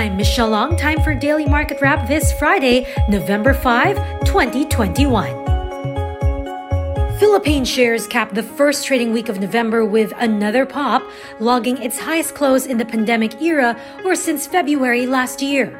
I'm Michelle Long. Time for Daily Market Wrap this Friday, November 5, 2021. Philippine shares capped the first trading week of November with another pop, logging its highest close in the pandemic era or since February last year.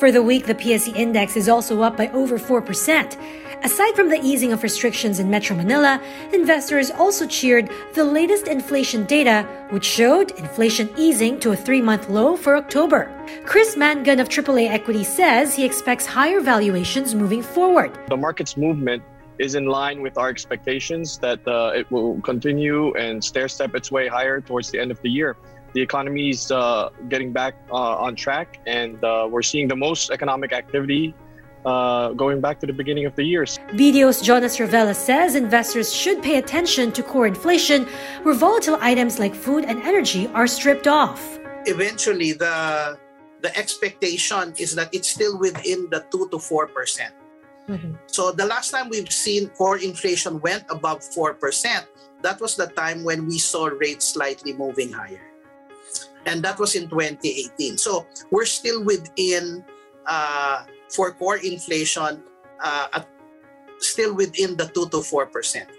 For the week, the PSE index is also up by over 4%. Aside from the easing of restrictions in Metro Manila, investors also cheered the latest inflation data, which showed inflation easing to a three month low for October. Chris Mangun of AAA Equity says he expects higher valuations moving forward. The market's movement is in line with our expectations that uh, it will continue and stair step its way higher towards the end of the year. The economy is uh, getting back uh, on track, and uh, we're seeing the most economic activity uh, going back to the beginning of the year. BDO's Jonas Ravelas says investors should pay attention to core inflation, where volatile items like food and energy are stripped off. Eventually, the the expectation is that it's still within the two to four percent. Mm-hmm. So the last time we've seen core inflation went above four percent, that was the time when we saw rates slightly moving higher, and that was in 2018. So we're still within. Uh, for core inflation uh, at still within the 2 to 4%.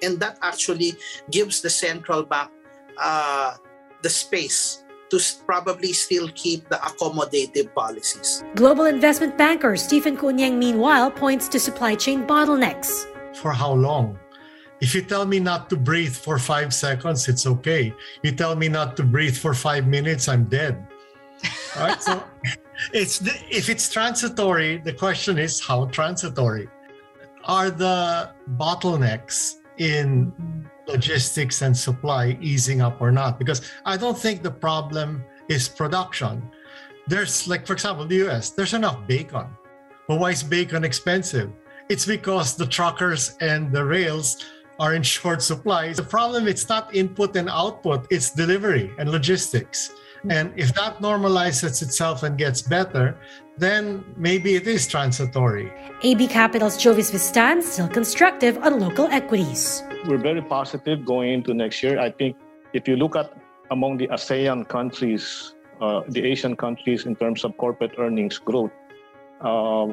And that actually gives the central bank uh, the space to probably still keep the accommodative policies. Global investment banker Stephen CuUnjieng, meanwhile, points to supply chain bottlenecks. For how long? If you tell me not to breathe for five seconds, it's okay. You tell me not to breathe for five minutes, I'm dead. All right. So it's the, if it's transitory, the question is how transitory are the bottlenecks in logistics and supply easing up or not? Because I don't think the problem is production. There's like, for example, the US, there's enough bacon. But why is bacon expensive? It's because the truckers and the rails are in short supply. The problem it's not input and output, it's delivery and logistics. And if that normalizes itself and gets better, then maybe it is transitory. AB Capital's Jovis Vistan still constructive on local equities. We're very positive going into next year. I think if you look at among the ASEAN countries, uh, the Asian countries in terms of corporate earnings growth, uh,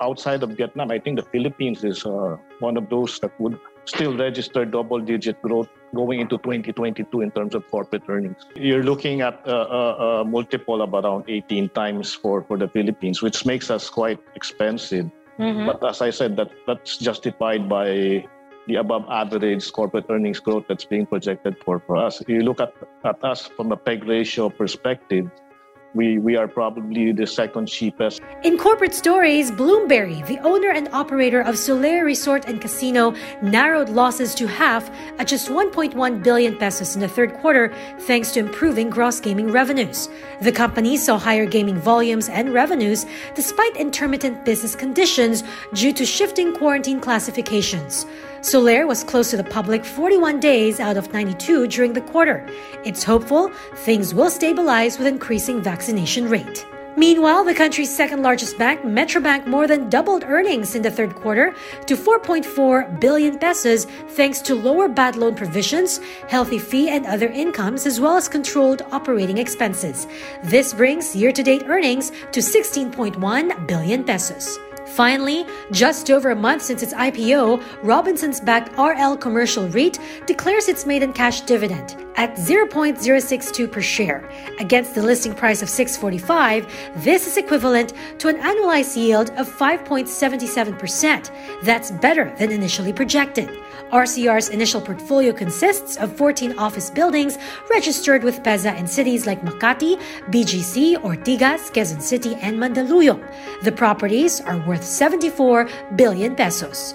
outside of Vietnam, I think the Philippines is uh, one of those that would still register double digit growth going into 2022 in terms of corporate earnings. You're looking at a, a, multiple of around 18 times for, for the Philippines, which makes us quite expensive. Mm-hmm. But as I said, that that's justified by the above average corporate earnings growth that's being projected for, for us. If you look at, at us from a PEG ratio perspective, we, we are probably the second cheapest. In corporate stories, Bloomberry, the owner and operator of Solaire Resort and Casino, narrowed losses to half at just 1.1 billion pesos in the third quarter thanks to improving gross gaming revenues. The company saw higher gaming volumes and revenues despite intermittent business conditions due to shifting quarantine classifications. Solaire was closed to the public 41 days out of 92 during the quarter. It's hopeful things will stabilize with increasing vaccination rate. Meanwhile, the country's second largest bank, Metrobank, more than doubled earnings in the third quarter to 4.4 billion pesos thanks to lower bad loan provisions, healthy fee and other incomes, as well as controlled operating expenses. This brings year to date earnings to 16.1 billion pesos. Finally, just over a month since its IPO, Robinsons backed RL Commercial REIT declares its maiden cash dividend at 0.062 per share. Against the listing price of 645, this is equivalent to an annualized yield of 5.77%. That's better than initially projected. RCR's initial portfolio consists of 14 office buildings registered with PEZA in cities like Makati, BGC, Ortigas, Quezon City, and Mandaluyong. The properties are worth 74 billion pesos.